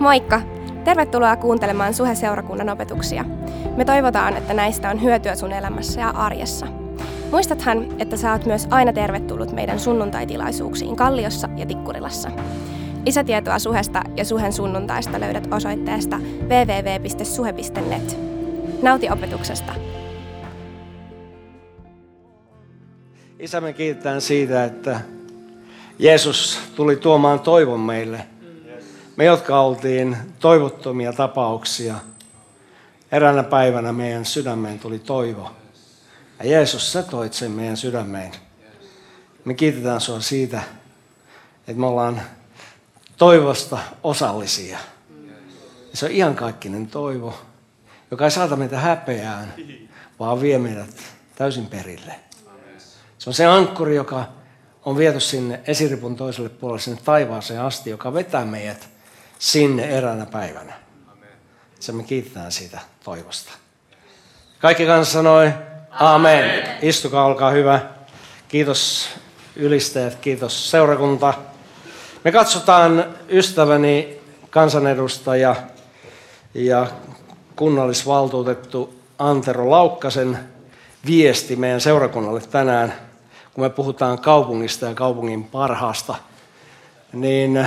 Moikka! Tervetuloa kuuntelemaan Suhe-seurakunnan opetuksia. Me toivotaan, että näistä on hyötyä sun elämässä ja arjessa. Muistathan, että sä oot myös aina tervetullut meidän sunnuntaitilaisuuksiin Kalliossa ja Tikkurilassa. Lisätietoa Suhesta ja Suhen sunnuntaista löydät osoitteesta www.suhe.net. Nauti opetuksesta! Isä, me kiitetään siitä, että Jeesus tuli tuomaan toivon meille. Me, jotka oltiin toivottomia tapauksia, eräänä päivänä meidän sydämeen tuli toivo. Ja Jeesus, sä toit sen meidän sydämeen. Me kiitetään sinua siitä, että me ollaan toivosta osallisia. Se on iankaikkinen toivo, joka ei saata meitä häpeään, vaan vie meidät täysin perille. Se on se ankkuri, joka on viety sinne esiripun toiselle puolelle, sinne taivaaseen asti, joka vetää meidät sinne eräänä päivänä. Se me kiitetään siitä toivosta. Kaikki kanssa sanoi, Amen. Istukaa, olkaa hyvä. Kiitos ylisteet, kiitos seurakunta. Me katsotaan ystäväni kansanedustaja ja kunnallisvaltuutettu Antero Laukkasen viesti meidän seurakunnalle tänään, kun me puhutaan kaupungista ja kaupungin parhaasta, niin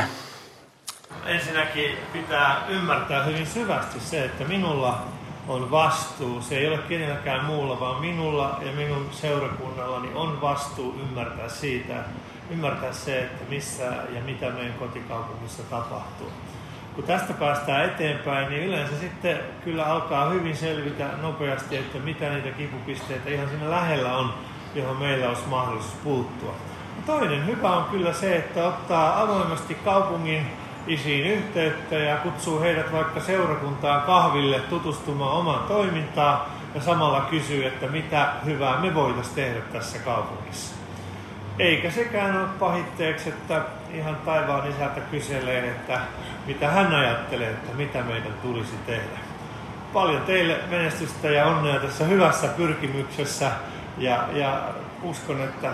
ensinnäkin pitää ymmärtää hyvin syvästi se, että minulla on vastuu. Se ei ole kenelläkään muulla, vaan minulla ja minun seurakunnallani on vastuu ymmärtää siitä, ymmärtää se, että missä ja mitä meidän kotikaupungissa tapahtuu. Kun tästä päästään eteenpäin, niin yleensä sitten kyllä alkaa hyvin selvitä nopeasti, että mitä niitä kipupisteitä ihan siinä lähellä on, johon meillä olisi mahdollisuus puuttua. Toinen hyvä on kyllä se, että ottaa avoimesti kaupungin isiin yhteyttä ja kutsuu heidät vaikka seurakuntaan kahville tutustumaan omaan toimintaan ja samalla kysyy, että mitä hyvää me voitaisiin tehdä tässä kaupungissa. Eikä sekään ole pahitteeksi, että ihan taivaan isältä kyselee, että mitä hän ajattelee, että mitä meidän tulisi tehdä. Paljon teille menestystä ja onnea tässä hyvässä pyrkimyksessä ja, ja uskon, että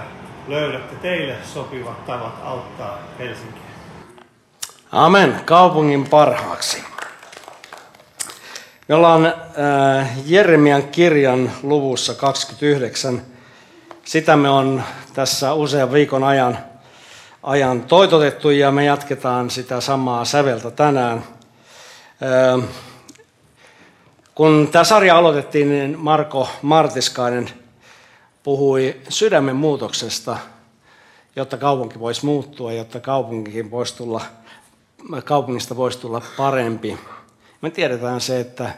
löydätte teille sopivat tavat auttaa Helsinkiä. Amen. Kaupungin parhaaksi. Me ollaan äh, Jeremian kirjan luvussa 29. Sitä me on tässä usean viikon ajan, ajan toitotettu ja me jatketaan sitä samaa säveltä tänään. Äh, kun tämä sarja aloitettiin, niin Marko Martiskainen puhui sydämen muutoksesta, jotta kaupunki voisi muuttua, jotta kaupunkikin voisi tulla – kaupungista voisi tulla parempi. Me tiedetään se, että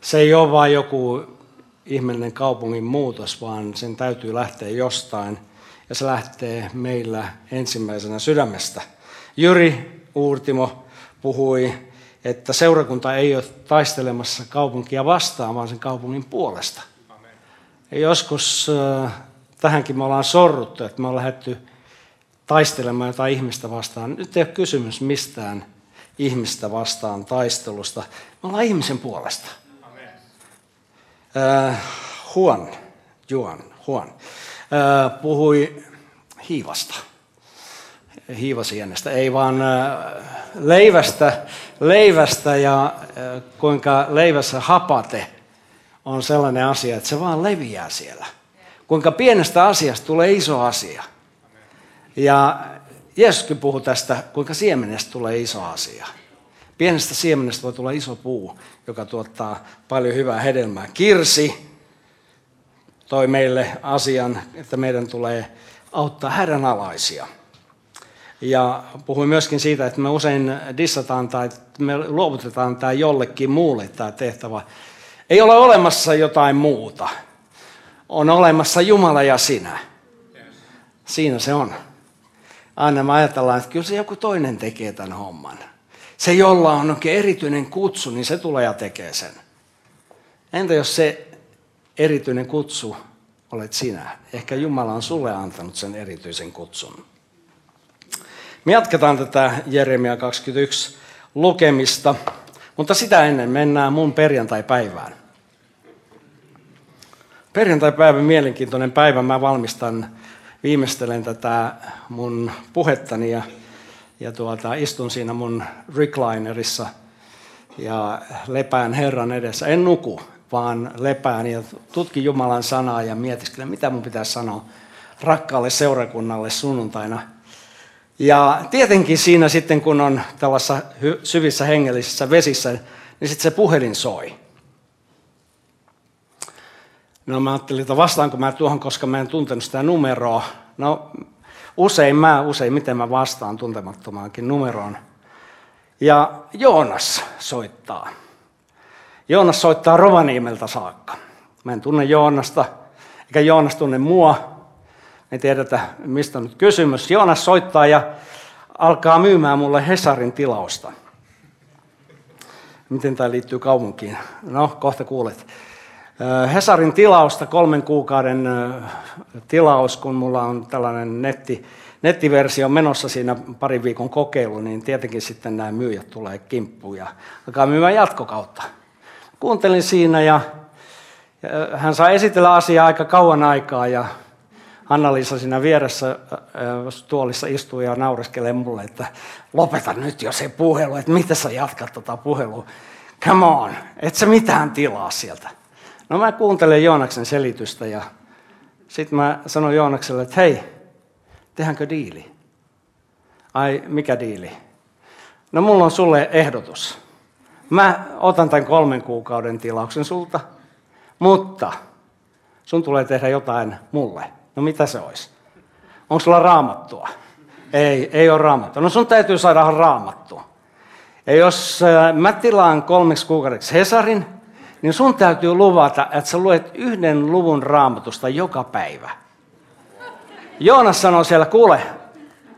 se ei ole vain joku ihmeellinen kaupungin muutos, vaan sen täytyy lähteä jostain. Ja se lähtee meillä ensimmäisenä sydämestä. Jyri Uurtimo puhui, että seurakunta ei ole taistelemassa kaupunkia vastaan, vaan sen kaupungin puolesta. Amen. Ja joskus äh, tähänkin me ollaan sorruttu, että me ollaan lähdetty taistelemaan jotain ihmistä vastaan. Nyt ei ole kysymys mistään ihmistä vastaan taistelusta. Me ollaan ihmisen puolesta. Äh, Juan, Juan, Juan äh, puhui hiivasta. Hiivasienestä, ei vaan äh, leivästä, leivästä ja äh, kuinka leivässä hapate on sellainen asia, että se vaan leviää siellä. Kuinka pienestä asiasta tulee iso asia. Ja Jeesuskin puhuu tästä, kuinka siemenestä tulee iso asia. Pienestä siemenestä voi tulla iso puu, joka tuottaa paljon hyvää hedelmää. Kirsi toi meille asian, että meidän tulee auttaa hädänalaisia. Ja puhuin myöskin siitä, että me usein dissataan tai me luovutetaan tämä jollekin muulle tämä tehtävä. Ei ole olemassa jotain muuta. On olemassa Jumala ja sinä. Siinä se on aina me ajatellaan, että kyllä se joku toinen tekee tämän homman. Se, jolla on oikein erityinen kutsu, niin se tulee ja tekee sen. Entä jos se erityinen kutsu olet sinä? Ehkä Jumala on sulle antanut sen erityisen kutsun. Me jatketaan tätä Jeremia 21 lukemista, mutta sitä ennen mennään mun perjantai-päivään. Perjantai-päivä mielenkiintoinen päivä. Mä valmistan viimeistelen tätä mun puhettani ja, ja tuota, istun siinä mun reclinerissa ja lepään Herran edessä. En nuku, vaan lepään ja tutkin Jumalan sanaa ja mietiskelen, mitä mun pitäisi sanoa rakkaalle seurakunnalle sunnuntaina. Ja tietenkin siinä sitten, kun on tällaisessa syvissä hengellisissä vesissä, niin sitten se puhelin soi. No mä ajattelin, että vastaanko mä tuohon, koska mä en tuntenut sitä numeroa. No usein mä, usein miten mä vastaan tuntemattomaankin numeroon. Ja Joonas soittaa. Joonas soittaa Rovaniemeltä saakka. Mä en tunne Joonasta, eikä Joonas tunne mua. Me tiedetä, mistä on nyt kysymys. Joonas soittaa ja alkaa myymään mulle Hesarin tilausta. Miten tämä liittyy kaupunkiin? No, kohta kuulet. Hesarin tilausta, kolmen kuukauden tilaus, kun mulla on tällainen netti, nettiversio menossa siinä parin viikon kokeilu, niin tietenkin sitten nämä myyjät tulee kimppuun ja alkaa myymään jatkokautta. Kuuntelin siinä ja hän saa esitellä asiaa aika kauan aikaa ja Anna-Liisa siinä vieressä tuolissa istuu ja naureskelee mulle, että lopeta nyt jo se puhelu, että miten sä jatkat tota puhelua. Come on, et sä mitään tilaa sieltä. No mä kuuntelen Joonaksen selitystä ja sitten mä sanon Joonakselle, että hei, tehdäänkö diili? Ai, mikä diili? No mulla on sulle ehdotus. Mä otan tämän kolmen kuukauden tilauksen sulta, mutta sun tulee tehdä jotain mulle. No mitä se olisi? Onko sulla raamattua? Ei, ei ole raamattua. No sun täytyy saada raamattua. Ja jos äh, mä tilaan kolmeksi kuukaudeksi Hesarin, niin sun täytyy luvata, että sä luet yhden luvun raamatusta joka päivä. Joonas sanoi siellä, kuule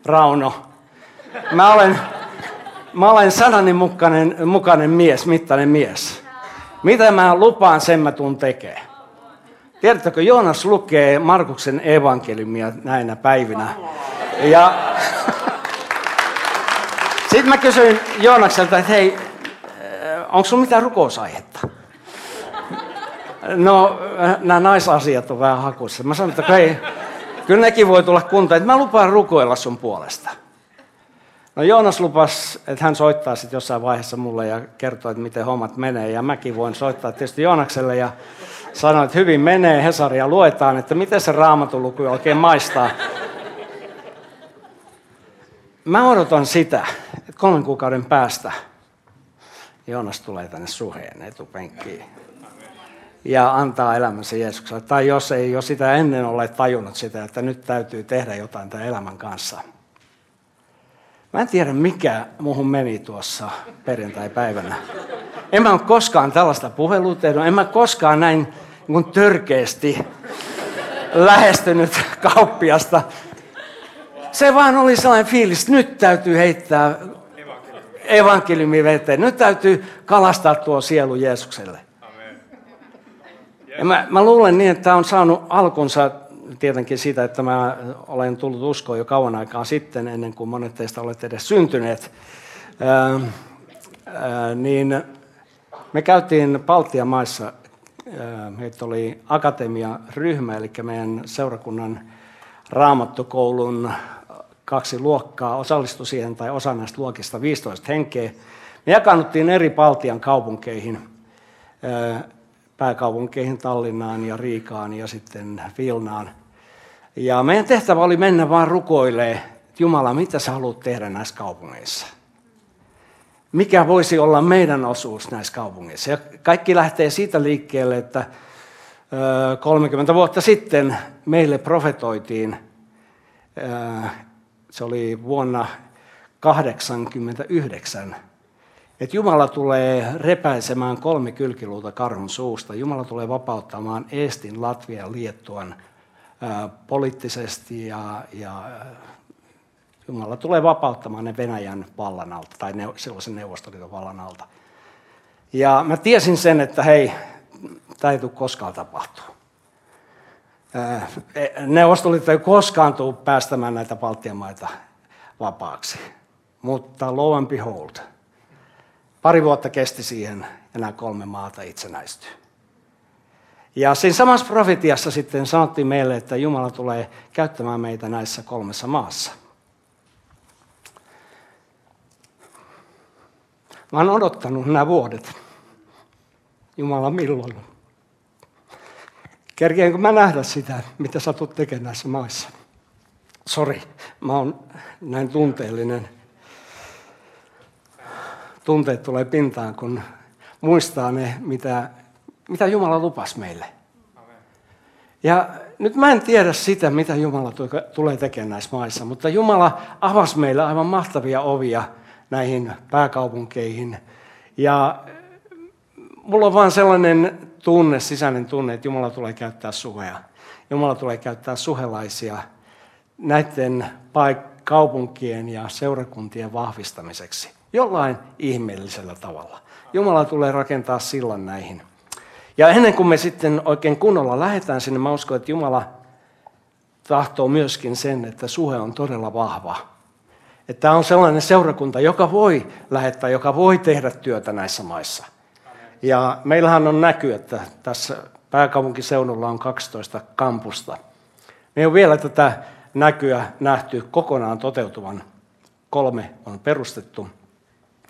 Rauno, mä olen, mä olen sanani mukainen, mukainen mies, mittainen mies. Mitä mä lupaan, sen mä tuun tekemään. Tiedättekö, Joonas lukee Markuksen evankeliumia näinä päivinä. Ja sitten mä kysyin Joonakselta, että hei, onko sulla mitään rukousaihetta? No, nämä naisasiat on vähän hakussa. Mä sanoin, että hei, kyllä nekin voi tulla kuntoon, että mä lupaan rukoilla sun puolesta. No Joonas lupas, että hän soittaa sitten jossain vaiheessa mulle ja kertoo, että miten hommat menee. Ja mäkin voin soittaa tietysti Joonakselle ja sanoa, että hyvin menee, Hesaria luetaan, että miten se raamatun luku oikein maistaa. Mä odotan sitä, että kolmen kuukauden päästä Joonas tulee tänne suheen etupenkkiin ja antaa elämänsä Jeesukselle. Tai jos ei jo sitä ennen ole tajunnut sitä, että nyt täytyy tehdä jotain tämän elämän kanssa. Mä en tiedä, mikä muuhun meni tuossa perjantai-päivänä. En mä ole koskaan tällaista puhelua tehnyt. En mä koskaan näin niin törkeästi lähestynyt kauppiasta. Se vaan oli sellainen fiilis, nyt täytyy heittää evankeliumi veteen. Nyt täytyy kalastaa tuo sielu Jeesukselle. Ja mä, mä luulen niin, että tämä on saanut alkunsa tietenkin siitä, että mä olen tullut uskoon jo kauan aikaa sitten, ennen kuin monet teistä olette edes syntyneet. Ää, ää, niin me käytiin Baltian maissa, meitä oli akatemia-ryhmä, eli meidän seurakunnan raamattokoulun kaksi luokkaa osallistui siihen, tai osa näistä luokista 15 henkeä. Me jakannuttiin eri Baltian kaupunkeihin pääkaupunkeihin Tallinnaan ja Riikaan ja sitten Vilnaan. Ja meidän tehtävä oli mennä vaan rukoilee, että Jumala, mitä sä haluat tehdä näissä kaupungeissa? Mikä voisi olla meidän osuus näissä kaupungeissa? Ja kaikki lähtee siitä liikkeelle, että 30 vuotta sitten meille profetoitiin, se oli vuonna 1989, että Jumala tulee repäisemään kolme kylkiluuta karhun suusta. Jumala tulee vapauttamaan Eestin, Latvian Liettuan ää, poliittisesti ja, ja Jumala tulee vapauttamaan ne Venäjän vallan alta tai ne, sellaisen neuvostoliiton vallan alta. Ja mä tiesin sen, että hei, tämä ei tule koskaan tapahtua. E, Neuvostoliitto ei koskaan tule päästämään näitä Baltian maita vapaaksi. Mutta lo and behold – Pari vuotta kesti siihen ja nämä kolme maata itsenäistyy. Ja siinä samassa profetiassa sitten sanottiin meille, että Jumala tulee käyttämään meitä näissä kolmessa maassa. Mä oon odottanut nämä vuodet. Jumala milloin? Kerkeenkö mä nähdä sitä, mitä sä tulet tekemään näissä maissa? Sori, mä oon näin tunteellinen. Tunteet tulee pintaan, kun muistaa ne, mitä, mitä Jumala lupasi meille. Ja nyt mä en tiedä sitä, mitä Jumala tulee tekemään näissä maissa, mutta Jumala avasi meille aivan mahtavia ovia näihin pääkaupunkeihin. Ja mulla on vaan sellainen tunne, sisäinen tunne, että Jumala tulee käyttää suhea. Jumala tulee käyttää suhelaisia näiden paik- kaupunkien ja seurakuntien vahvistamiseksi. Jollain ihmeellisellä tavalla. Jumala tulee rakentaa sillan näihin. Ja ennen kuin me sitten oikein kunnolla lähdetään sinne, mä uskon, että Jumala tahtoo myöskin sen, että suhe on todella vahva. Että tämä on sellainen seurakunta, joka voi lähettää, joka voi tehdä työtä näissä maissa. Ja meillähän on näky, että tässä pääkaupunkiseudulla on 12 kampusta. Me ei ole vielä tätä näkyä nähty kokonaan toteutuvan. Kolme on perustettu,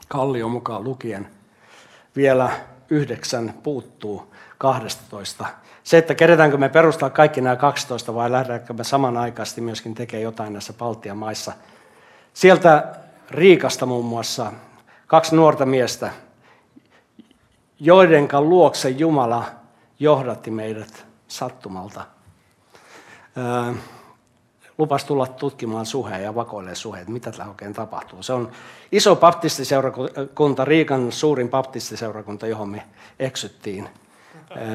Kallio mukaan lukien. Vielä yhdeksän puuttuu 12. Se, että keretäänkö me perustaa kaikki nämä 12 vai lähdetäänkö me samanaikaisesti myöskin tekemään jotain näissä Baltian maissa. Sieltä Riikasta muun muassa kaksi nuorta miestä, joidenka luokse Jumala johdatti meidät sattumalta. Lupas tulla tutkimaan suheen ja vakoilee suheet, mitä tällä oikein tapahtuu. Se on iso baptistiseurakunta, Riikan suurin baptistiseurakunta, johon me eksyttiin.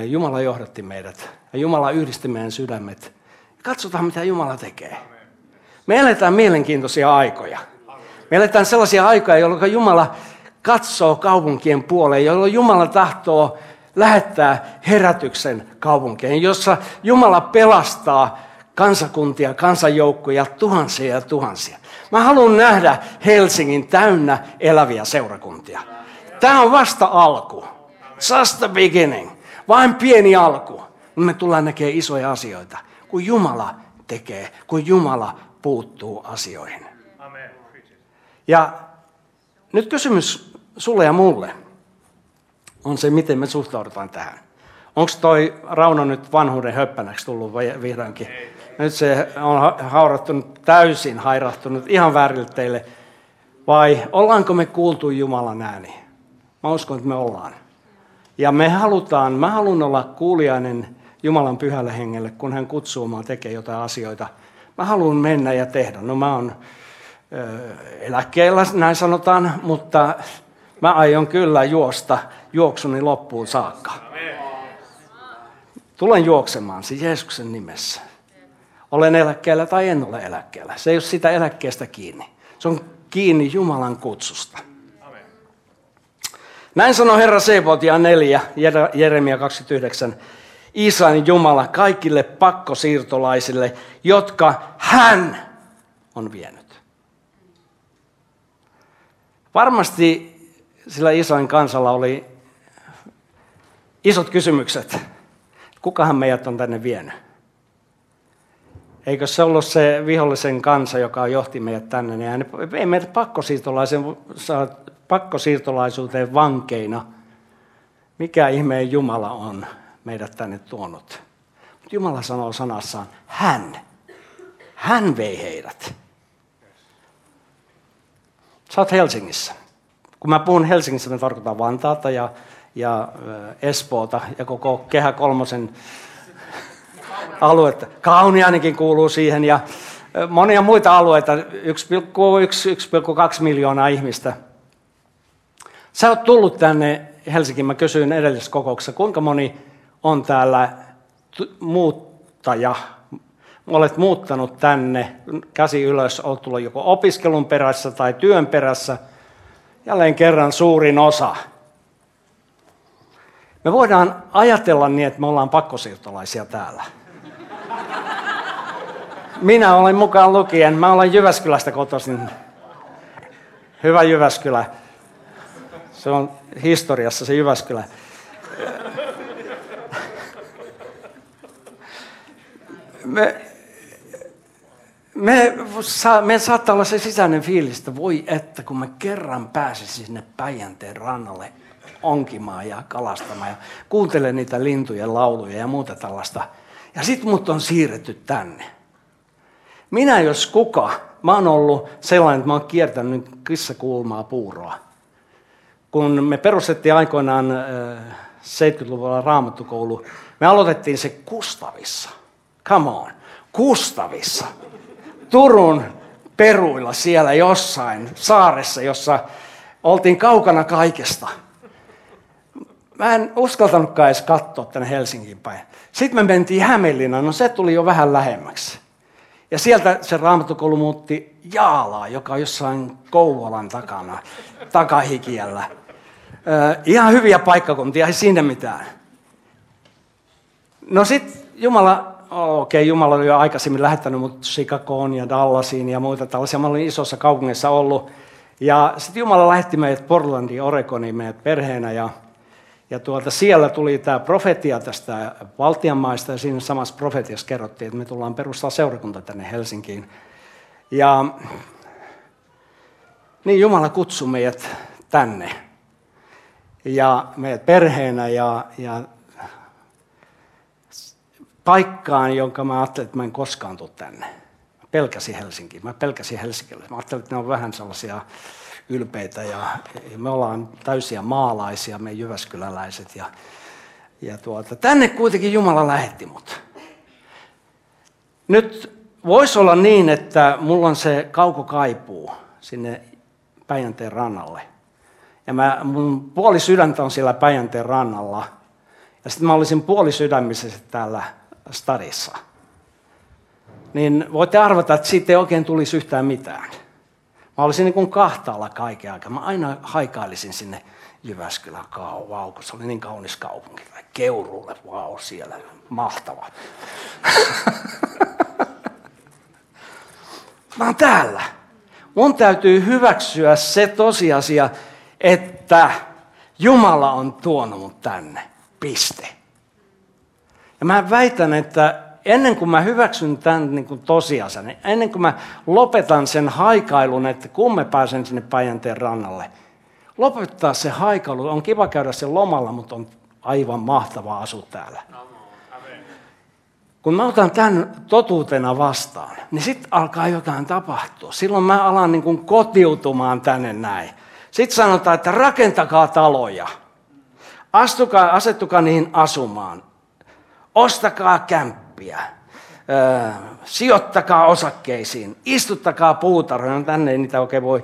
Jumala johdatti meidät ja Jumala yhdisti meidän sydämet. Katsotaan, mitä Jumala tekee. Me eletään mielenkiintoisia aikoja. Me eletään sellaisia aikoja, jolloin Jumala katsoo kaupunkien puoleen, jolloin Jumala tahtoo lähettää herätyksen kaupunkeen, jossa Jumala pelastaa kansakuntia, kansanjoukkoja, tuhansia ja tuhansia. Mä haluan nähdä Helsingin täynnä eläviä seurakuntia. Tämä on vasta alku. Just the beginning. Vain pieni alku. Me tullaan näkemään isoja asioita, kun Jumala tekee, kun Jumala puuttuu asioihin. Ja nyt kysymys sulle ja mulle on se, miten me suhtaudutaan tähän. Onko toi Rauno nyt vanhuuden höppänäksi tullut vihdoinkin? Nyt se on haurattunut täysin, hairahtunut ihan väärille teille. Vai ollaanko me kuultu Jumalan ääni? Mä uskon, että me ollaan. Ja me halutaan, mä haluan olla kuulijainen Jumalan pyhälle hengelle, kun hän kutsuu mua tekemään jotain asioita. Mä haluan mennä ja tehdä. No mä oon eläkkeellä, näin sanotaan, mutta mä aion kyllä juosta juoksuni loppuun saakka. Tulen juoksemaan siis Jeesuksen nimessä. Olen eläkkeellä tai en ole eläkkeellä. Se ei ole sitä eläkkeestä kiinni. Se on kiinni Jumalan kutsusta. Näin sanoi Herra Seebot ja 4, Jeremia 29. Israelin Jumala kaikille pakkosiirtolaisille, jotka hän on vienyt. Varmasti sillä Israelin kansalla oli isot kysymykset. Kukahan meidät on tänne vienyt? Eikö se ollut se vihollisen kansa, joka johti meidät tänne? Niin ei pakkosiirtolaisen pakkosiirtolaisuuteen vankeina. Mikä ihmeen Jumala on meidät tänne tuonut? Mutta Jumala sanoo sanassaan, hän. Hän vei heidät. Sä oot Helsingissä. Kun mä puhun Helsingissä, mä tarkoitan Vantaata ja, ja Espoota ja koko Kehä Kolmosen aluetta. Kauniaanikin kuuluu siihen ja monia muita alueita, 1,1-1,2 miljoonaa ihmistä – Sä oot tullut tänne Helsinkiin, mä kysyin edellisessä kokouksessa, kuinka moni on täällä muuttaja, olet muuttanut tänne, käsi ylös, olet tullut joko opiskelun perässä tai työn perässä, jälleen kerran suurin osa. Me voidaan ajatella niin, että me ollaan pakkosiirtolaisia täällä. Minä olen mukaan lukien, mä olen Jyväskylästä kotoisin. Hyvä Jyväskylä. Se on historiassa se Jyväskylä. Me, me, me saattaa olla se sisäinen fiilis, että voi että kun mä kerran pääsisin sinne Päijänteen rannalle onkimaan ja kalastamaan ja kuuntelen niitä lintujen lauluja ja muuta tällaista. Ja sit mut on siirretty tänne. Minä jos kuka, mä oon ollut sellainen, että mä oon kiertänyt kissakulmaa puuroa. Kun me perustettiin aikoinaan 70-luvulla raamattukoulu, me aloitettiin se Kustavissa. Come on, Kustavissa. Turun peruilla siellä jossain saaressa, jossa oltiin kaukana kaikesta. Mä en uskaltanutkaan edes katsoa tänne Helsingin päin. Sitten me mentiin Hämeenlinnaan, no se tuli jo vähän lähemmäksi. Ja sieltä se raamattokoulu muutti Jaalaan, joka on jossain Kouvolan takana, takahikiellä. ihan hyviä paikkakuntia, ei sinne mitään. No sitten Jumala, okei, okay, Jumala oli jo aikaisemmin lähettänyt mut Chicagoon ja Dallasiin ja muita tällaisia. Mä olin isossa kaupungissa ollut. Ja sitten Jumala lähetti meidät Portlandiin, Oregoniin, meidät perheenä. Ja, ja tuolta siellä tuli tämä profetia tästä valtianmaista ja siinä samassa profetiassa kerrottiin, että me tullaan perustaa seurakunta tänne Helsinkiin. Ja niin Jumala kutsui meidät tänne ja meidät perheenä ja, ja paikkaan, jonka mä ajattelin, että mä en koskaan tule tänne. Mä pelkäsin Helsinkiin. Mä pelkäsin Helsinkiä. Mä ajattelin, että ne on vähän sellaisia ylpeitä ja, me ollaan täysiä maalaisia, me jyväskyläläiset. Ja, ja tuota, tänne kuitenkin Jumala lähetti mut. Nyt voisi olla niin, että mulla on se kauko kaipuu sinne Päijänteen rannalle. Ja mä, mun puoli sydäntä on siellä Päijänteen rannalla. Ja sitten mä olisin puoli sydämisesti täällä stadissa, niin voitte arvata, että siitä ei oikein tulisi yhtään mitään. Mä olisin niin kuin kahtaalla kaiken aikaa. Mä aina haikailisin sinne Jyväskylän vau, kun se oli niin kaunis kaupunki. Tai Keuruulle, vau, siellä, mahtava. Mä oon täällä. Mun täytyy hyväksyä se tosiasia, että Jumala on tuonut mut tänne. Piste. Ja mä väitän, että ennen kuin mä hyväksyn tämän niin kuin tosiasian, niin ennen kuin mä lopetan sen haikailun, että kun mä pääsen sinne Päijänteen rannalle, lopettaa se haikailu. On kiva käydä sen lomalla, mutta on aivan mahtavaa asua täällä. Kun mä otan tämän totuutena vastaan, niin sitten alkaa jotain tapahtua. Silloin mä alan niin kuin kotiutumaan tänne näin. Sitten sanotaan, että rakentakaa taloja. Astukaa, asettukaa niihin asumaan ostakaa kämppiä, sijoittakaa osakkeisiin, istuttakaa puutarhoja, no tänne ei niitä oikein voi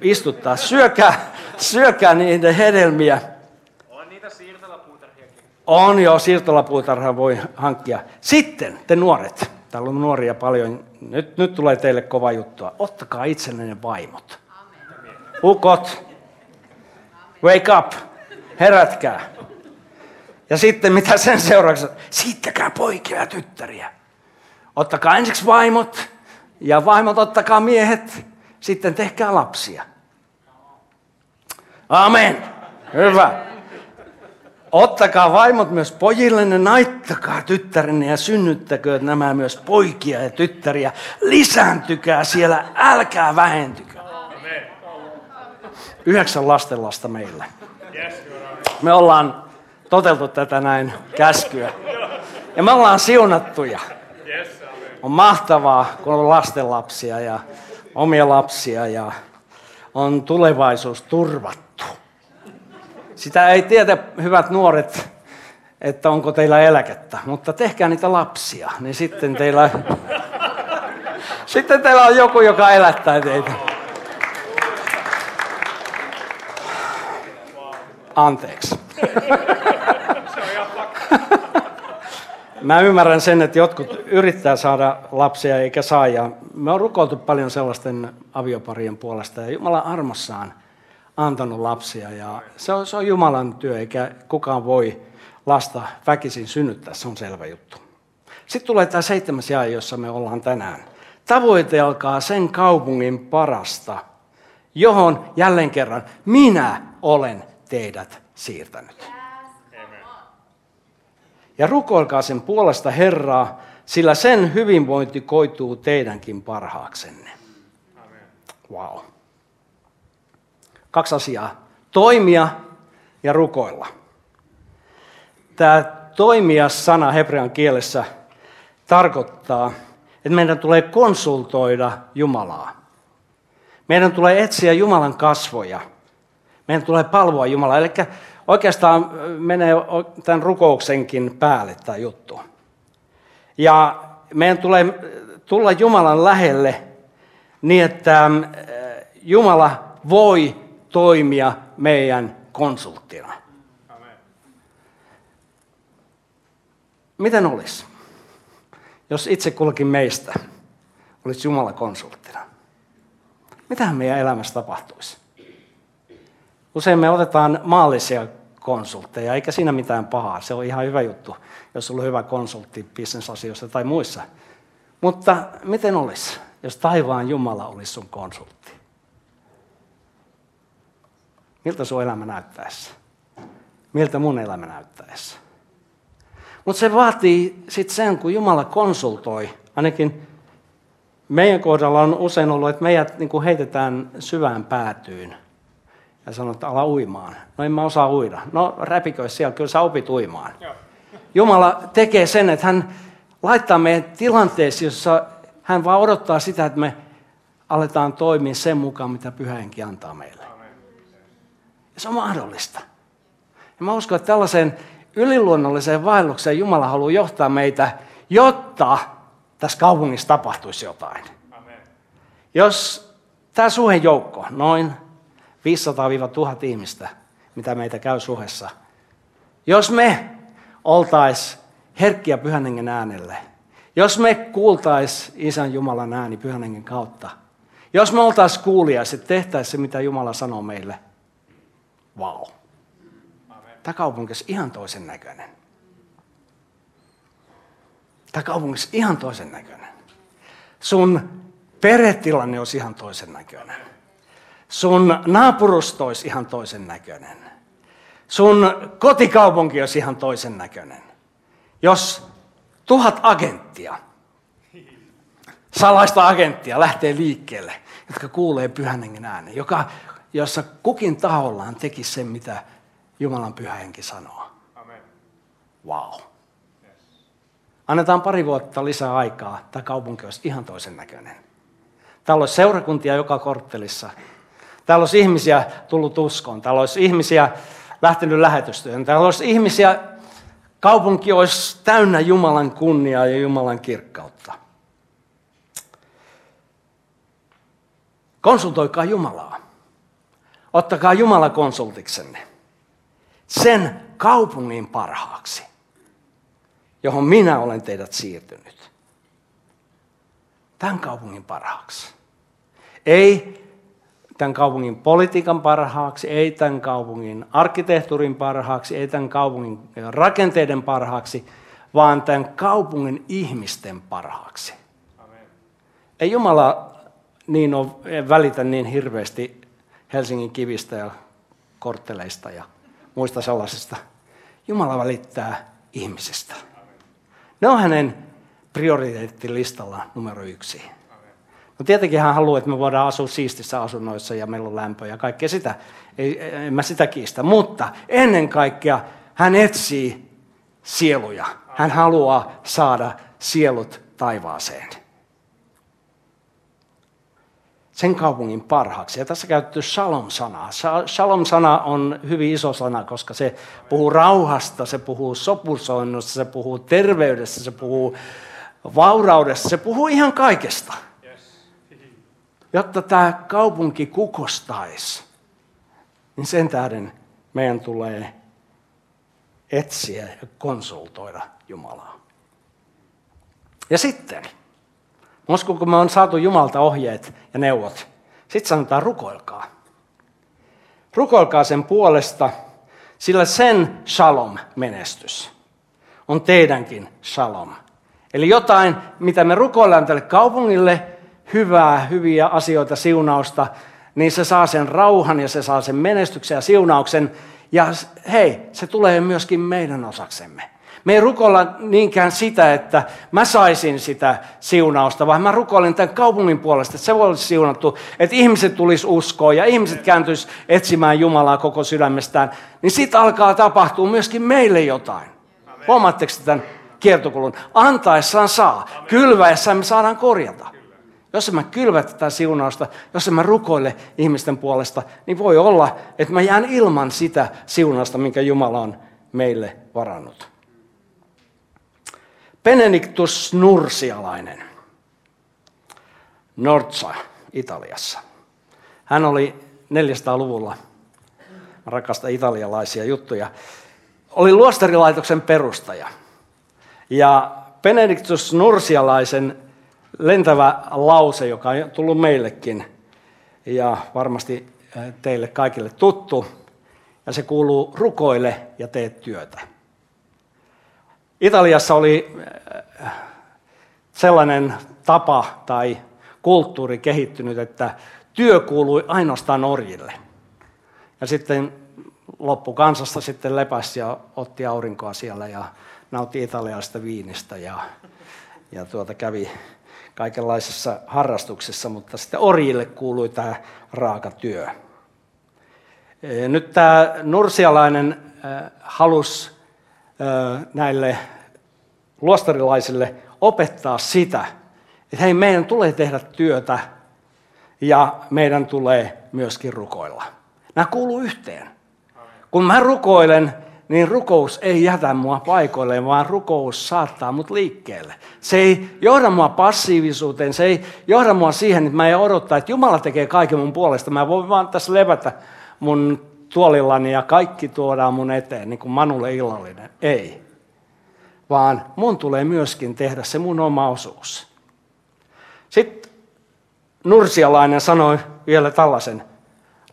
istuttaa, syökää, syökää niiden hedelmiä. On niitä siirtolapuutarhiakin. On jo, siirtolapuutarha voi hankkia. Sitten te nuoret, täällä on nuoria paljon, nyt, nyt tulee teille kova juttua, ottakaa itsellenne vaimot. Ukot, wake up, herätkää. Ja sitten mitä sen seurauksena? Siittäkää poikia ja tyttäriä. Ottakaa ensiksi vaimot ja vaimot ottakaa miehet. Sitten tehkää lapsia. Amen. Hyvä. Ottakaa vaimot myös pojillenne, naittakaa tyttärenne ja synnyttäkö nämä myös poikia ja tyttäriä. Lisääntykää siellä, älkää vähentykää. Yhdeksän lastenlasta meillä. Me ollaan toteltu tätä näin käskyä. Ja me ollaan siunattuja. On mahtavaa, kun on lastenlapsia ja omia lapsia ja on tulevaisuus turvattu. Sitä ei tiedä, hyvät nuoret, että onko teillä eläkettä, mutta tehkää niitä lapsia, niin sitten teillä, sitten teillä on joku, joka elättää teitä. Anteeksi. Mä ymmärrän sen, että jotkut yrittää saada lapsia eikä saa. Ja me on rukoiltu paljon sellaisten avioparien puolesta. Ja Jumala armossaan antanut lapsia. Ja se on, se on Jumalan työ, eikä kukaan voi lasta väkisin synnyttää. Se on selvä juttu. Sitten tulee tämä seitsemäs jae, jossa me ollaan tänään. Tavoitelkaa sen kaupungin parasta, johon jälleen kerran minä olen teidät siirtänyt. Ja rukoilkaa sen puolesta Herraa, sillä sen hyvinvointi koituu teidänkin parhaaksenne. Wow. Kaksi asiaa. Toimia ja rukoilla. Tämä toimia-sana hebrean kielessä tarkoittaa, että meidän tulee konsultoida Jumalaa. Meidän tulee etsiä Jumalan kasvoja. Meidän tulee palvoa Jumalaa. Eli oikeastaan menee tämän rukouksenkin päälle tämä juttu. Ja meidän tulee tulla Jumalan lähelle niin, että Jumala voi toimia meidän konsulttina. Miten olisi, jos itse kullakin meistä olisi Jumala konsulttina? Mitähän meidän elämässä tapahtuisi? Usein me otetaan maallisia konsultteja, eikä siinä mitään pahaa. Se on ihan hyvä juttu, jos sulla on hyvä konsultti bisnesasioissa tai muissa. Mutta miten olisi, jos taivaan Jumala olisi sun konsultti? Miltä sun elämä näyttäisi? Miltä mun elämä näyttäisi? Mutta se vaatii sitten sen, kun Jumala konsultoi, ainakin meidän kohdalla on usein ollut, että meidät niin heitetään syvään päätyyn ja sanoo, että ala uimaan. No en mä osaa uida. No räpikö siellä, kyllä sä opit uimaan. Jumala tekee sen, että hän laittaa meidän tilanteessa, jossa hän vaan odottaa sitä, että me aletaan toimia sen mukaan, mitä pyhähenki antaa meille. Ja se on mahdollista. Ja mä uskon, että tällaiseen yliluonnolliseen vaellukseen Jumala haluaa johtaa meitä, jotta tässä kaupungissa tapahtuisi jotain. Amen. Jos tämä suhejoukko, noin 500-1000 ihmistä, mitä meitä käy suhessa, jos me oltais herkkiä pyhän äänelle, jos me kuultais Isän Jumalan ääni pyhän kautta, jos me oltais kuulijaiset, tehtäisiin se, mitä Jumala sanoo meille, vau. Wow. Tämä kaupunki on ihan toisen näköinen. Tämä kaupunki on ihan toisen näköinen. Sun perhetilanne olisi ihan toisen näköinen. Sun naapurusto olisi ihan toisen näköinen. Sun kotikaupunki olisi ihan toisen näköinen. Jos tuhat agenttia, salaista agenttia lähtee liikkeelle, jotka kuulee pyhän äänen, joka, jossa kukin tahollaan teki sen, mitä Jumalan pyhä henki sanoo. Amen. Wow. Annetaan pari vuotta lisää aikaa, tämä kaupunki olisi ihan toisen näköinen. Täällä olisi seurakuntia joka korttelissa. Täällä olisi ihmisiä tullut uskoon. Täällä olisi ihmisiä lähtenyt lähetystyöhön. Täällä olisi ihmisiä, kaupunki olisi täynnä Jumalan kunniaa ja Jumalan kirkkautta. Konsultoikaa Jumalaa. Ottakaa Jumala konsultiksenne sen kaupungin parhaaksi, johon minä olen teidät siirtynyt. Tämän kaupungin parhaaksi. Ei tämän kaupungin politiikan parhaaksi, ei tämän kaupungin arkkitehtuurin parhaaksi, ei tämän kaupungin rakenteiden parhaaksi, vaan tämän kaupungin ihmisten parhaaksi. Amen. Ei Jumala niin ole, välitä niin hirveästi Helsingin kivistä ja kortteleista ja muista sellaisesta. Jumala välittää ihmisestä. Ne on hänen prioriteettilistalla numero yksi. No tietenkin hän haluaa, että me voidaan asua siistissä asunnoissa ja meillä on lämpö ja kaikkea sitä. Ei, en mä sitä kiistä. Mutta ennen kaikkea hän etsii sieluja. Hän haluaa saada sielut taivaaseen sen kaupungin parhaaksi. Ja tässä käytetty shalom-sanaa. Shalom-sana on hyvin iso sana, koska se puhuu rauhasta, se puhuu sopusoinnusta, se puhuu terveydestä, se puhuu vauraudesta, se puhuu ihan kaikesta. Jotta tämä kaupunki kukostaisi, niin sen tähden meidän tulee etsiä ja konsultoida Jumalaa. Ja sitten, Uskon, kun me on saatu Jumalta ohjeet ja neuvot, sitten sanotaan rukoilkaa. Rukoilkaa sen puolesta, sillä sen shalom-menestys on teidänkin shalom. Eli jotain, mitä me rukoillaan tälle kaupungille, hyvää, hyviä asioita, siunausta, niin se saa sen rauhan ja se saa sen menestyksen ja siunauksen. Ja hei, se tulee myöskin meidän osaksemme. Me ei rukoilla niinkään sitä, että mä saisin sitä siunausta, vaan mä rukoilen tämän kaupungin puolesta, että se olisi siunattu, että ihmiset tulisi uskoa ja ihmiset kääntyisi etsimään Jumalaa koko sydämestään. Niin siitä alkaa tapahtua myöskin meille jotain. Huomaatteko tämän kiertokulun? Antaessaan saa, kylväessään me saadaan korjata. Jos mä kylvä tätä siunausta, jos mä rukoile ihmisten puolesta, niin voi olla, että mä jään ilman sitä siunausta, minkä Jumala on meille varannut. Benedictus Nursialainen, Norza, Italiassa. Hän oli 400-luvulla, mä rakastan italialaisia juttuja, oli luostarilaitoksen perustaja. Ja Benedictus Nursialaisen lentävä lause, joka on tullut meillekin ja varmasti teille kaikille tuttu, ja se kuuluu rukoile ja tee työtä. Italiassa oli sellainen tapa tai kulttuuri kehittynyt, että työ kuului ainoastaan orjille. Ja sitten loppukansasta sitten lepäsi ja otti aurinkoa siellä ja nautti italialaista viinistä ja, ja tuota kävi kaikenlaisissa harrastuksissa, mutta sitten orjille kuului tämä raaka työ. Nyt tämä nursialainen halusi näille luostarilaisille opettaa sitä, että hei, meidän tulee tehdä työtä ja meidän tulee myöskin rukoilla. Nämä kuuluu yhteen. Kun mä rukoilen, niin rukous ei jätä mua paikoilleen, vaan rukous saattaa mut liikkeelle. Se ei johda mua passiivisuuteen, se ei johda mua siihen, että mä en odottaa, että Jumala tekee kaiken mun puolesta. Mä voin vaan tässä levätä mun tuolillani ja kaikki tuodaan mun eteen, niin kuin Manulle illallinen. Ei. Vaan mun tulee myöskin tehdä se mun oma osuus. Sitten Nursialainen sanoi vielä tällaisen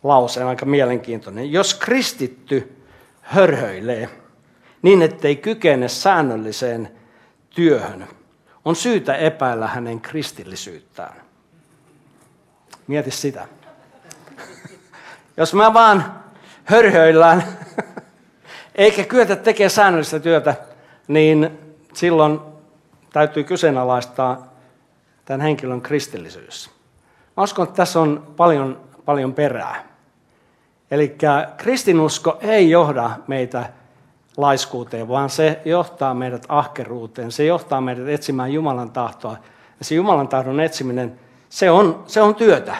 lauseen, aika mielenkiintoinen. Jos kristitty hörhöilee niin, ettei kykene säännölliseen työhön, on syytä epäillä hänen kristillisyyttään. Mieti sitä. Jos mä vaan hörhöillään, eikä kyetä tekemään säännöllistä työtä, niin silloin täytyy kyseenalaistaa tämän henkilön kristillisyys. Mä uskon, että tässä on paljon, paljon perää. Eli kristinusko ei johda meitä laiskuuteen, vaan se johtaa meidät ahkeruuteen. Se johtaa meidät etsimään Jumalan tahtoa. Ja se Jumalan tahdon etsiminen, se on, se on työtä.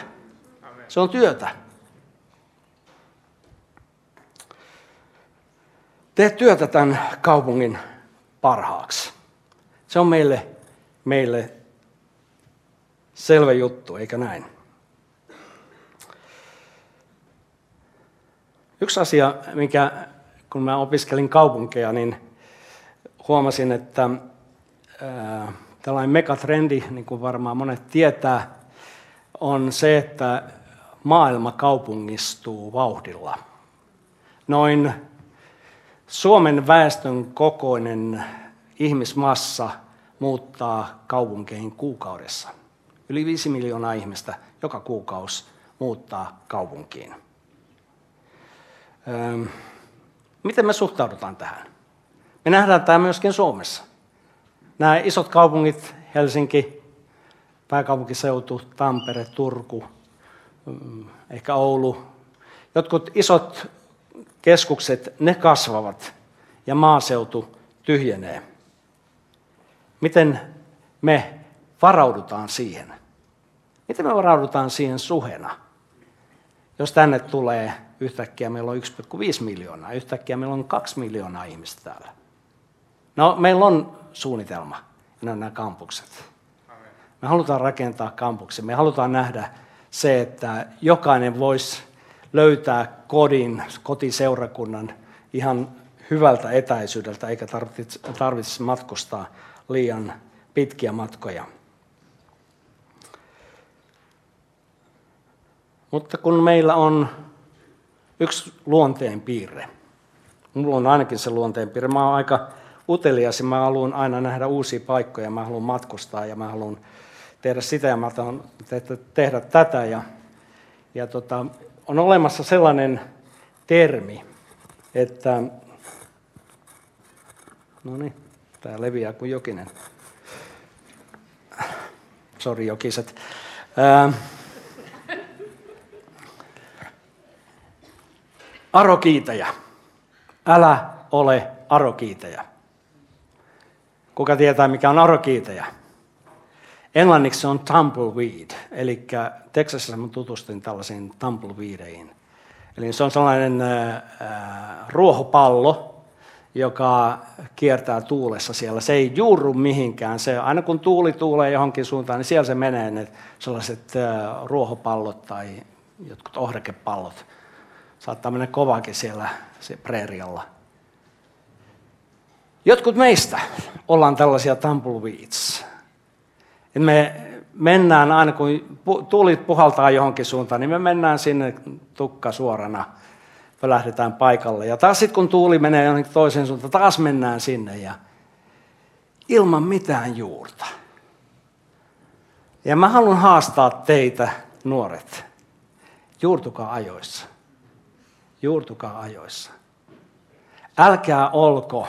Se on työtä. Tee työtä tämän kaupungin parhaaksi. Se on meille, meille selvä juttu, eikä näin? Yksi asia, mikä kun mä opiskelin kaupunkeja, niin huomasin, että ää, tällainen megatrendi, niin kuin varmaan monet tietää, on se, että maailma kaupungistuu vauhdilla. Noin Suomen väestön kokoinen ihmismassa muuttaa kaupunkeihin kuukaudessa. Yli 5 miljoonaa ihmistä joka kuukausi muuttaa kaupunkiin. Öö, miten me suhtaudutaan tähän? Me nähdään tämä myöskin Suomessa. Nämä isot kaupungit, Helsinki, pääkaupunkiseutu, Tampere, Turku, mm, ehkä Oulu, jotkut isot keskukset, ne kasvavat ja maaseutu tyhjenee. Miten me varaudutaan siihen? Miten me varaudutaan siihen suhena? Jos tänne tulee yhtäkkiä meillä on 1,5 miljoonaa, yhtäkkiä meillä on 2 miljoonaa ihmistä täällä. No, meillä on suunnitelma, ne on nämä kampukset. Me halutaan rakentaa kampuksen, me halutaan nähdä se, että jokainen voisi löytää kodin, kotiseurakunnan ihan hyvältä etäisyydeltä, eikä tarvitsisi matkustaa liian pitkiä matkoja. Mutta kun meillä on yksi luonteen piirre, mulla on ainakin se luonteen piirre, mä oon aika utelias ja mä haluan aina nähdä uusia paikkoja, mä haluan matkustaa ja mä haluan tehdä sitä ja mä haluan tehdä tätä. Ja, ja tota, on olemassa sellainen termi, että no niin, Tämä leviää kuin jokinen. Sori jokiset. Ää, arokiitäjä. Älä ole arokiitäjä. Kuka tietää, mikä on arokiitäjä? Englanniksi se on tumbleweed, eli Texasissa mä tutustuin tällaisiin tumbleweedeihin. Eli se on sellainen äh, ruohopallo, joka kiertää tuulessa siellä. Se ei juurru mihinkään. Se, aina kun tuuli tuulee johonkin suuntaan, niin siellä se menee ne sellaiset äh, ruohopallot tai jotkut ohrekepallot. Saattaa mennä kovakin siellä se preerialla. Jotkut meistä ollaan tällaisia tumbleweeds. Et me mennään aina, kun tuulit puhaltaa johonkin suuntaan, niin me mennään sinne tukka suorana – lähdetään paikalle. Ja taas sitten kun tuuli menee jonnekin toiseen suuntaan, taas mennään sinne ja ilman mitään juurta. Ja mä haluan haastaa teitä, nuoret. Juurtukaa ajoissa. Juurtukaa ajoissa. Älkää olko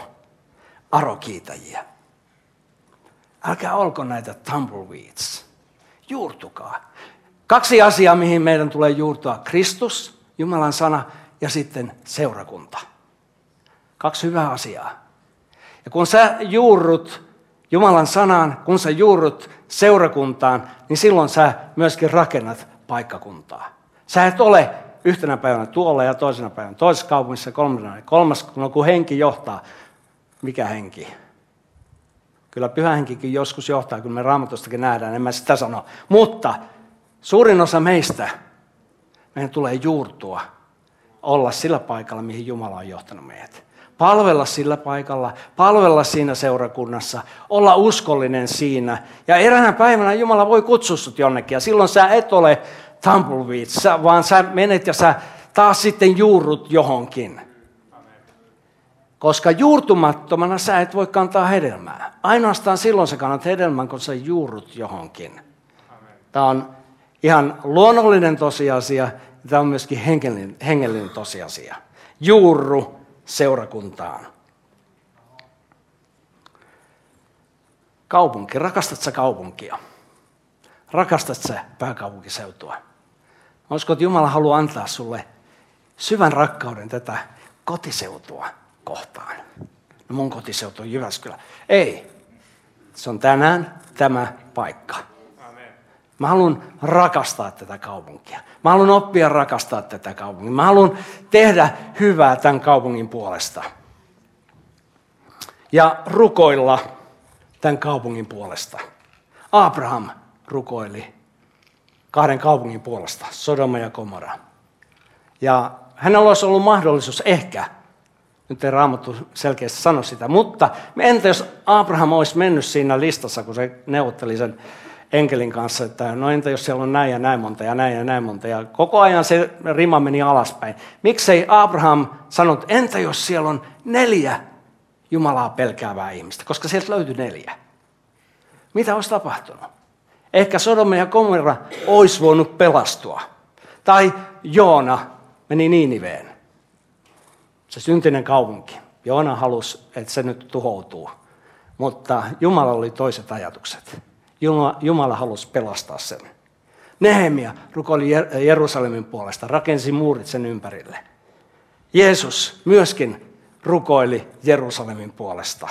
arokiitajia. Älkää olko näitä tumbleweeds. Juurtukaa. Kaksi asiaa, mihin meidän tulee juurtua. Kristus, Jumalan sana ja sitten seurakunta. Kaksi hyvää asiaa. Ja kun sä juurrut Jumalan sanaan, kun sä juurrut seurakuntaan, niin silloin sä myöskin rakennat paikkakuntaa. Sä et ole yhtenä päivänä tuolla ja toisena päivänä toisessa kaupungissa, kolmantena, kolmas, no kun henki johtaa. Mikä henki? Kyllä pyhä henkikin joskus johtaa, kun me raamatustakin nähdään, en mä sitä sano. Mutta suurin osa meistä, meidän tulee juurtua olla sillä paikalla, mihin Jumala on johtanut meidät. Palvella sillä paikalla, palvella siinä seurakunnassa, olla uskollinen siinä. Ja eräänä päivänä Jumala voi kutsua sut jonnekin ja silloin sä et ole tumbleweed, vaan sä menet ja sä taas sitten juurrut johonkin. Koska juurtumattomana sä et voi kantaa hedelmää. Ainoastaan silloin sä kannat hedelmän, kun sä juurrut johonkin. Tämä on ihan luonnollinen tosiasia Tämä on myöskin hengellinen, hengellinen tosiasia. Juurru seurakuntaan. Kaupunki. Rakastat sä kaupunkia? Rakastat sä pääkaupunkiseutua? Uskon, että Jumala haluaa antaa sulle syvän rakkauden tätä kotiseutua kohtaan. No mun kotiseutu on Jyväskylä. Ei. Se on tänään tämä paikka. Mä haluan rakastaa tätä kaupunkia. Mä haluan oppia rakastaa tätä kaupunkia. Mä haluan tehdä hyvää tämän kaupungin puolesta. Ja rukoilla tämän kaupungin puolesta. Abraham rukoili kahden kaupungin puolesta, Sodoma ja Komora. Ja hänellä olisi ollut mahdollisuus ehkä, nyt ei Raamattu selkeästi sano sitä, mutta entä jos Abraham olisi mennyt siinä listassa, kun se neuvotteli sen enkelin kanssa, että no entä jos siellä on näin ja näin monta ja näin ja näin monta. Ja koko ajan se rima meni alaspäin. Miksei Abraham sanonut, entä jos siellä on neljä Jumalaa pelkäävää ihmistä, koska sieltä löytyi neljä. Mitä olisi tapahtunut? Ehkä Sodoma ja Gomorra olisi voinut pelastua. Tai Joona meni Niiniveen. Se syntinen kaupunki. Joona halusi, että se nyt tuhoutuu. Mutta Jumala oli toiset ajatukset. Jumala, Jumala halusi pelastaa sen. Nehemia rukoili Jerusalemin puolesta, rakensi muurit sen ympärille. Jeesus myöskin rukoili Jerusalemin puolesta.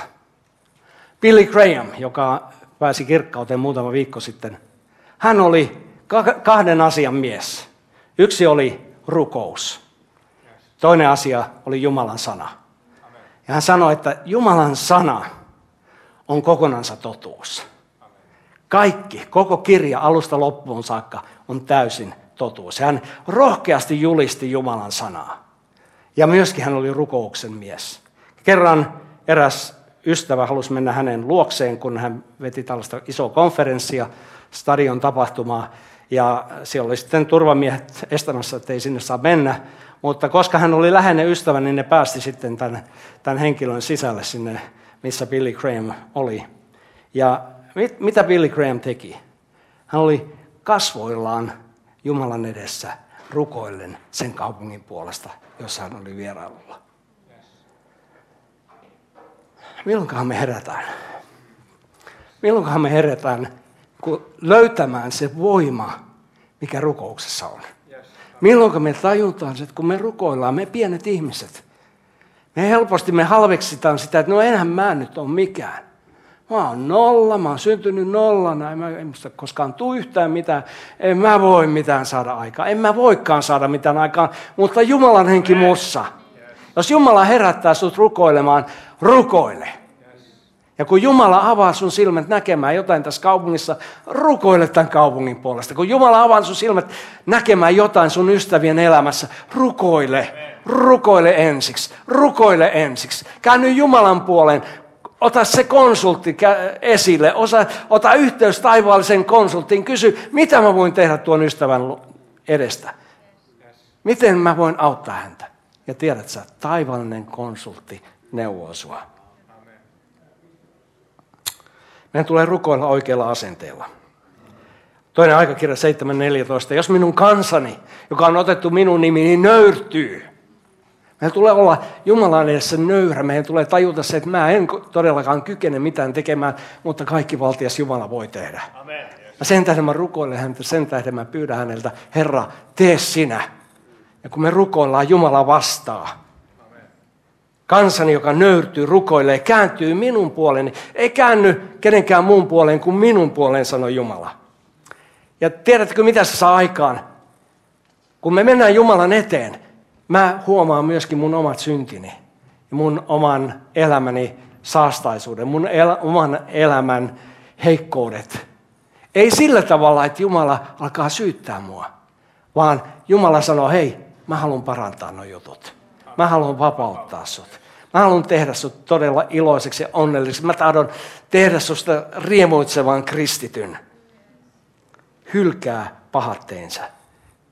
Billy Graham, joka pääsi kirkkauteen muutama viikko sitten, hän oli kahden asian mies. Yksi oli rukous. Toinen asia oli Jumalan sana. Ja hän sanoi, että Jumalan sana on kokonansa totuus. Kaikki, koko kirja alusta loppuun saakka on täysin totuus. Hän rohkeasti julisti Jumalan sanaa. Ja myöskin hän oli rukouksen mies. Kerran eräs ystävä halusi mennä hänen luokseen, kun hän veti tällaista isoa konferenssia, stadion tapahtumaa. Ja siellä oli sitten turvamiehet estämässä, että ei sinne saa mennä. Mutta koska hän oli läheinen ystävä, niin ne päästi sitten tämän, tämän henkilön sisälle sinne, missä Billy Graham oli. Ja Mit, mitä Billy Graham teki? Hän oli kasvoillaan Jumalan edessä rukoillen sen kaupungin puolesta, jossa hän oli vierailulla. Milloinkohan me herätään? Milloinkohan me herätään kun löytämään se voima, mikä rukouksessa on? Milloin me tajutaan, että kun me rukoillaan, me pienet ihmiset, me helposti me halveksitaan sitä, että no enhän mä nyt ole mikään. Mä oon nolla, mä oon syntynyt nollana, en mä en musta koskaan tuu yhtään mitään, en mä voi mitään saada aikaan, en mä voikaan saada mitään aikaan, mutta Jumalan henki mussa. Jos Jumala herättää sut rukoilemaan, rukoile. Ja kun Jumala avaa sun silmät näkemään jotain tässä kaupungissa, rukoile tämän kaupungin puolesta. Kun Jumala avaa sun silmät näkemään jotain sun ystävien elämässä, rukoile. Rukoile ensiksi. Rukoile ensiksi. Käänny Jumalan puoleen. Ota se konsultti esille. Osa, ota yhteys taivaallisen konsulttiin. Kysy, mitä mä voin tehdä tuon ystävän edestä. Miten mä voin auttaa häntä. Ja tiedät sä, taivaallinen konsultti neuvoo sua. Meidän tulee rukoilla oikealla asenteella. Toinen aikakirja 7.14. Jos minun kansani, joka on otettu minun nimi, niin nöyrtyy. Meidän tulee olla Jumalan edessä nöyrä. Meidän tulee tajuta se, että mä en todellakaan kykene mitään tekemään, mutta kaikki valtias Jumala voi tehdä. Amen. Ja sen tähden mä rukoilen häntä, sen tähden mä pyydän häneltä, Herra, tee sinä. Ja kun me rukoillaan, Jumala vastaa. Kansani, joka nöyrtyy, rukoilee, kääntyy minun puoleeni, ei käänny kenenkään muun puoleen kuin minun puoleen, sanoi Jumala. Ja tiedätkö, mitä se saa aikaan? Kun me mennään Jumalan eteen, mä huomaan myöskin mun omat syntini mun oman elämäni saastaisuuden, mun el- oman elämän heikkoudet. Ei sillä tavalla, että Jumala alkaa syyttää mua, vaan Jumala sanoo, hei, mä haluan parantaa nuo jutut. Mä haluan vapauttaa sut. Mä haluan tehdä sut todella iloiseksi ja onnelliseksi. Mä tahdon tehdä susta riemuitsevan kristityn. Hylkää pahatteensa.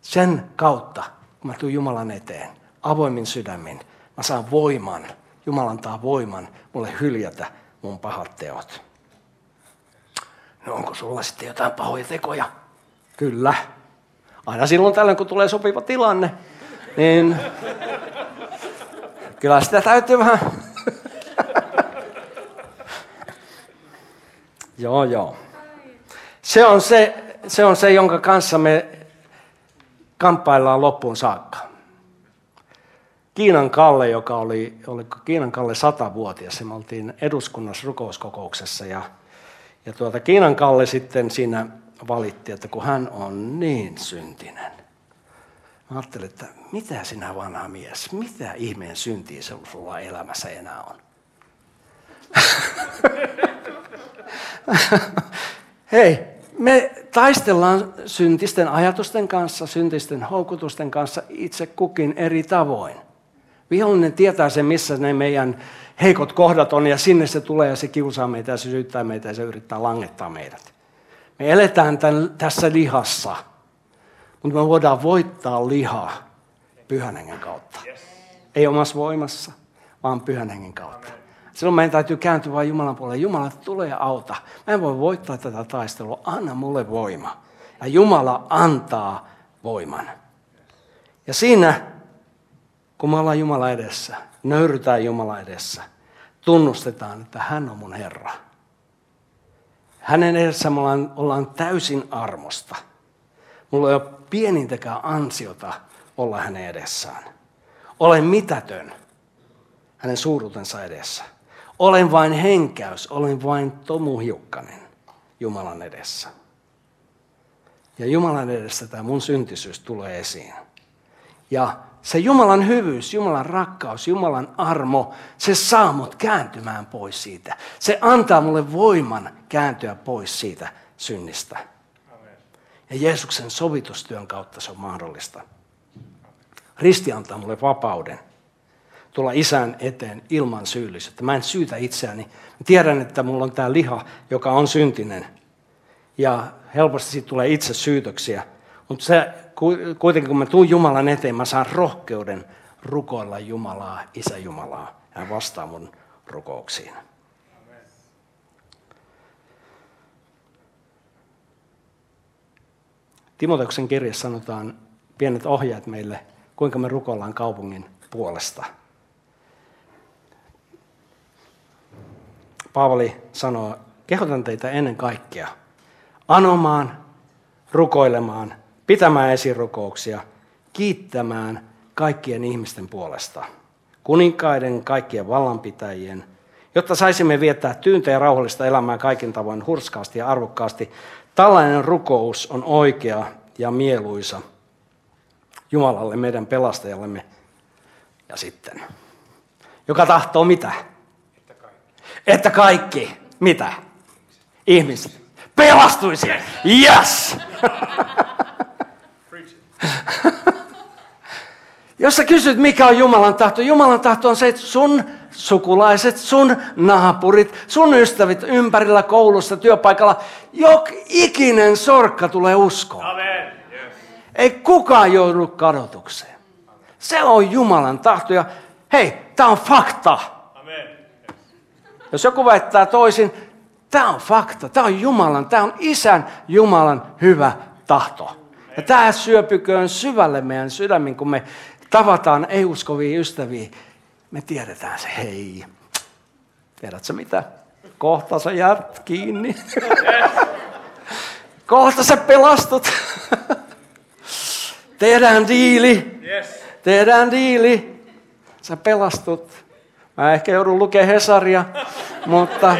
Sen kautta, kun mä tuun Jumalan eteen, avoimin sydämin, mä saan voiman. Jumala antaa voiman mulle hyljätä mun pahat teot. No onko sulla sitten jotain pahoja tekoja? Kyllä. Aina silloin tällöin, kun tulee sopiva tilanne, niin Kyllä sitä täytyy vähän... joo, joo. Se on se, se on se, jonka kanssa me kamppaillaan loppuun saakka. Kiinan Kalle, joka oli, oli Kiinan Kalle satavuotias, me oltiin eduskunnassa rukouskokouksessa ja, ja tuota, Kiinan Kalle sitten siinä valitti, että kun hän on niin syntinen, Mä ajattelin, että mitä sinä vanha mies, mitä ihmeen syntiä se sulla elämässä enää on? Hei, me taistellaan syntisten ajatusten kanssa, syntisten houkutusten kanssa itse kukin eri tavoin. Vihollinen tietää sen, missä ne meidän heikot kohdat on, ja sinne se tulee ja se kiusaa meitä ja se syyttää meitä ja se yrittää langettaa meidät. Me eletään tämän, tässä lihassa – mutta me voidaan voittaa lihaa pyhän hengen kautta. Ei omassa voimassa, vaan pyhän hengen kautta. Silloin meidän täytyy kääntyä vain Jumalan puolelle. Jumala tulee ja auta. Mä en voi voittaa tätä taistelua. Anna mulle voima. Ja Jumala antaa voiman. Ja siinä, kun me ollaan Jumala edessä, nöyrytään Jumala edessä, tunnustetaan, että hän on mun Herra. Hänen edessä me ollaan, ollaan täysin armosta. Mulla ei ole pienintäkään ansiota olla hänen edessään. Olen mitätön hänen suuruutensa edessä. Olen vain henkäys, olen vain tomuhiukkanen Jumalan edessä. Ja Jumalan edessä tämä mun syntisyys tulee esiin. Ja se Jumalan hyvyys, Jumalan rakkaus, Jumalan armo, se saa mut kääntymään pois siitä. Se antaa mulle voiman kääntyä pois siitä synnistä. Ja Jeesuksen sovitustyön kautta se on mahdollista. Risti antaa mulle vapauden tulla isän eteen ilman syyllisyyttä. Mä en syytä itseäni. Mä tiedän, että mulla on tämä liha, joka on syntinen. Ja helposti siitä tulee itse syytöksiä. Mutta se, kuitenkin kun mä tuun Jumalan eteen, mä saan rohkeuden rukoilla Jumalaa, Isä Jumalaa. Hän vastaa mun rukouksiin. Timoteuksen kirjassa sanotaan pienet ohjeet meille, kuinka me rukoillaan kaupungin puolesta. Paavali sanoo, kehotan teitä ennen kaikkea anomaan, rukoilemaan, pitämään esirukouksia, kiittämään kaikkien ihmisten puolesta, kuninkaiden, kaikkien vallanpitäjien, jotta saisimme viettää tyyntä ja rauhallista elämää kaikin tavoin hurskaasti ja arvokkaasti. Tällainen rukous on oikea ja mieluisa Jumalalle, meidän pelastajallemme. Ja sitten, joka tahtoo mitä? Että kaikki. Että kaikki. Mitä? Ihmiset. Pelastuisi. Yes! Jos sä kysyt, mikä on Jumalan tahto, Jumalan tahto on se, että sun sukulaiset, sun naapurit, sun ystävät ympärillä koulussa, työpaikalla, jok ikinen sorkka tulee uskoon. Amen. Yes. Ei kukaan joudu kadotukseen. Se on Jumalan tahto ja hei, tämä on fakta. Amen. Yes. Jos joku väittää toisin, tämä on fakta, tämä on Jumalan, tämä on Isän Jumalan hyvä tahto. Ja tämä syöpyköön syvälle meidän sydämin, kun me tavataan ei-uskovia ystäviä me tiedetään se, hei, tiedätkö mitä? Kohta sä jäät kiinni. Kohta sä pelastut. Tehdään diili. Tehdään diili. Sä pelastut. Mä ehkä joudun lukemaan Hesaria, mutta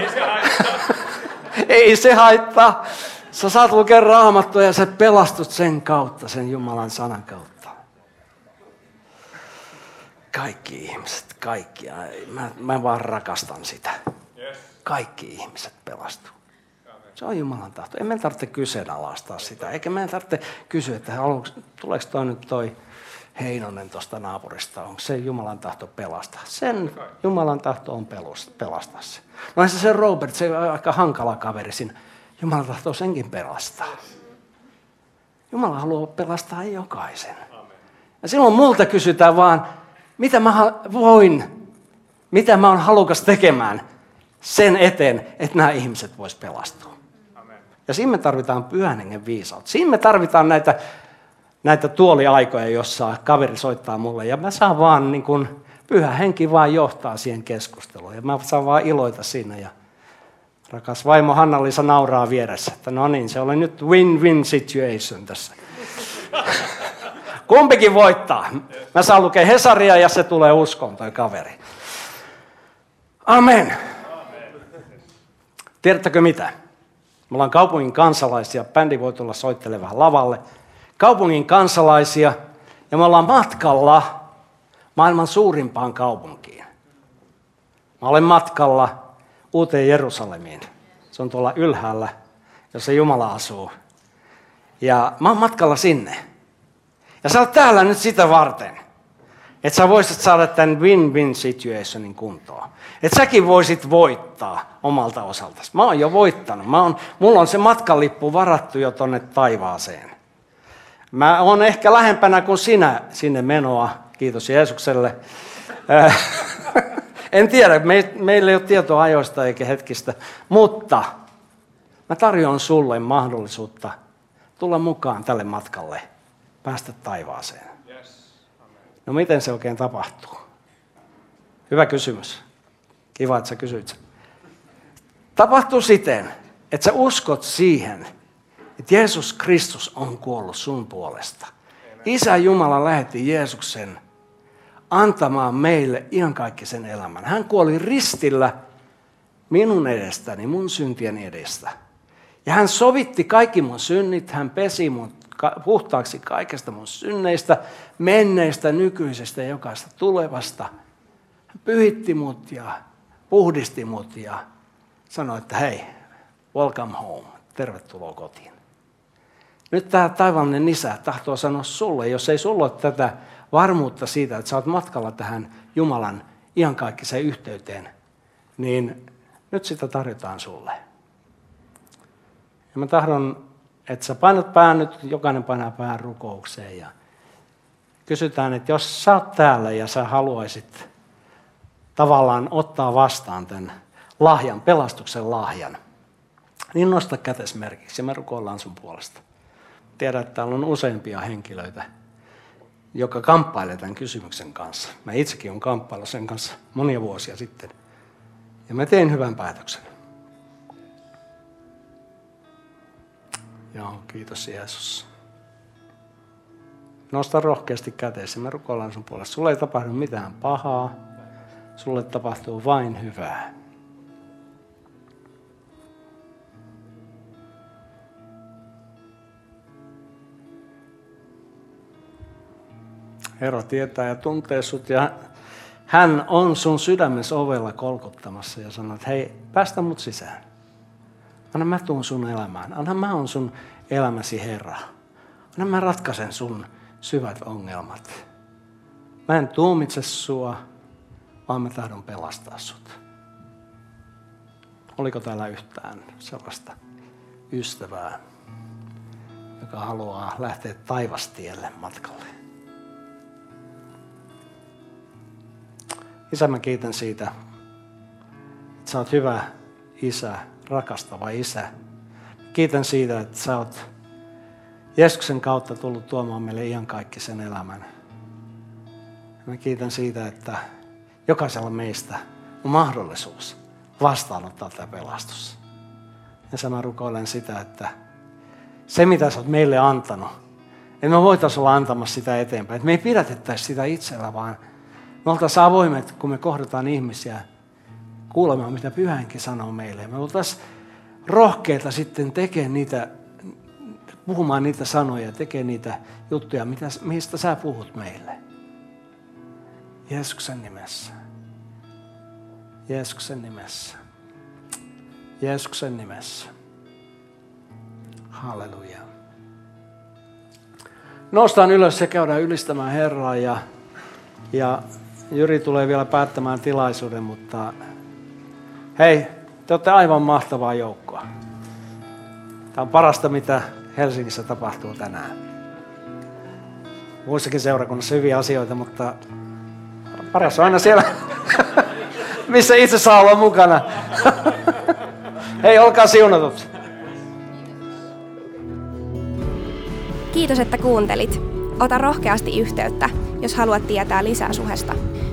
ei se haittaa. Sä saat lukea raamattua ja sä pelastut sen kautta, sen Jumalan sanan kautta. Kaikki ihmiset, kaikki. Mä, mä vaan rakastan sitä. Kaikki ihmiset pelastuu. Se on Jumalan tahto. Ei meidän tarvitse kyseenalaistaa sitä. Eikä meidän tarvitse kysyä, että tuleeko toi nyt toi Heinonen tuosta naapurista. Onko se Jumalan tahto pelastaa? Sen Jumalan tahto on pelastaa se. No se, se Robert, se on aika hankala kaveri siinä. Jumalan tahto senkin pelastaa. Jumala haluaa pelastaa jokaisen. Ja silloin multa kysytään vaan, mitä mä voin, mitä mä oon halukas tekemään sen eteen, että nämä ihmiset vois pelastua. Amen. Ja siinä me tarvitaan pyhän hengen viisautta. Siinä me tarvitaan näitä, näitä tuoliaikoja, jossa kaveri soittaa mulle ja mä saan vaan niin kuin, pyhä henki vaan johtaa siihen keskusteluun. Ja mä saan vaan iloita siinä ja rakas vaimo Hanna-Liisa nauraa vieressä, että no niin, se oli nyt win-win situation tässä. Kumpikin voittaa. Mä saan lukea Hesaria ja se tulee uskoon toi kaveri. Amen. Tiedättekö mitä? Me ollaan kaupungin kansalaisia. Bändi voi tulla soittelemaan lavalle. Kaupungin kansalaisia ja me ollaan matkalla maailman suurimpaan kaupunkiin. Mä olen matkalla uuteen Jerusalemiin. Se on tuolla ylhäällä, jossa Jumala asuu. Ja mä oon matkalla sinne. Ja sä oot täällä nyt sitä varten, että sä voisit saada tämän win-win situationin kuntoon. Että säkin voisit voittaa omalta osaltasi. Mä oon jo voittanut. Mä oon, mulla on se matkalippu varattu jo tonne taivaaseen. Mä oon ehkä lähempänä kuin sinä sinne menoa. Kiitos Jeesukselle. Äh, en tiedä, me, meillä ei ole tietoa ajoista eikä hetkistä, mutta mä tarjoan sulle mahdollisuutta tulla mukaan tälle matkalle päästä taivaaseen. No miten se oikein tapahtuu? Hyvä kysymys. Kiva, että sä kysyit sen. Tapahtuu siten, että sä uskot siihen, että Jeesus Kristus on kuollut sun puolesta. Isä Jumala lähetti Jeesuksen antamaan meille iankaikkisen elämän. Hän kuoli ristillä minun edestäni, mun syntien edestä. Ja hän sovitti kaikki mun synnit, hän pesi mun puhtaaksi kaikesta mun synneistä, menneistä, nykyisestä ja jokaista tulevasta. Hän pyhitti mut ja puhdisti mut ja sanoi, että hei, welcome home, tervetuloa kotiin. Nyt tämä taivallinen isä tahtoo sanoa sulle, jos ei sulla ole tätä varmuutta siitä, että sä oot matkalla tähän Jumalan iankaikkiseen yhteyteen, niin nyt sitä tarjotaan sulle. Ja mä tahdon että sä painat pään nyt, jokainen painaa pään rukoukseen ja kysytään, että jos sä oot täällä ja sä haluaisit tavallaan ottaa vastaan tämän lahjan, pelastuksen lahjan, niin nosta kätesmerkiksi ja me rukoillaan sun puolesta. Tiedän, että täällä on useampia henkilöitä, joka kamppailee tämän kysymyksen kanssa. Mä itsekin olen kamppaillut sen kanssa monia vuosia sitten. Ja mä tein hyvän päätöksen. Joo, kiitos Jeesus. Nosta rohkeasti käteesi, mä rukoilen sun puolesta. Sulle ei tapahdu mitään pahaa, sulle tapahtuu vain hyvää. Herra tietää ja tuntee sut ja hän on sun sydämessä ovella kolkottamassa ja sanoo, että hei, päästä mut sisään. Anna mä tuun sun elämään. Anna mä on sun elämäsi Herra. Anna mä ratkaisen sun syvät ongelmat. Mä en tuomitse sua, vaan mä tahdon pelastaa sut. Oliko täällä yhtään sellaista ystävää, joka haluaa lähteä taivastielle matkalle? Isä, mä kiitän siitä, että sä oot hyvä isä, rakastava isä. Kiitän siitä, että sä oot Jeesuksen kautta tullut tuomaan meille ihan kaikki sen elämän. Mä kiitän siitä, että jokaisella meistä on mahdollisuus vastaanottaa tämä pelastus. Ja mä rukoilen sitä, että se mitä sä oot meille antanut, että me voitaisiin olla antamassa sitä eteenpäin. Että me ei pidätettäisi sitä itsellä, vaan me oltaisiin avoimet, kun me kohdataan ihmisiä kuulemaan, mitä pyhänkin sanoo meille. Me oltaisiin rohkeita sitten tekemään niitä, puhumaan niitä sanoja, tekemään niitä juttuja, mitä, mistä sä puhut meille. Jeesuksen nimessä. Jeesuksen nimessä. Jeesuksen nimessä. Halleluja. Nostaan ylös ja käydään ylistämään Herraa ja, ja Jyri tulee vielä päättämään tilaisuuden, mutta hei, te olette aivan mahtavaa joukkoa. Tämä on parasta, mitä Helsingissä tapahtuu tänään. Muissakin seurakunnassa hyviä asioita, mutta paras on aina siellä, missä itse saa olla mukana. Hei, olkaa siunatut. Kiitos, että kuuntelit. Ota rohkeasti yhteyttä, jos haluat tietää lisää suhesta.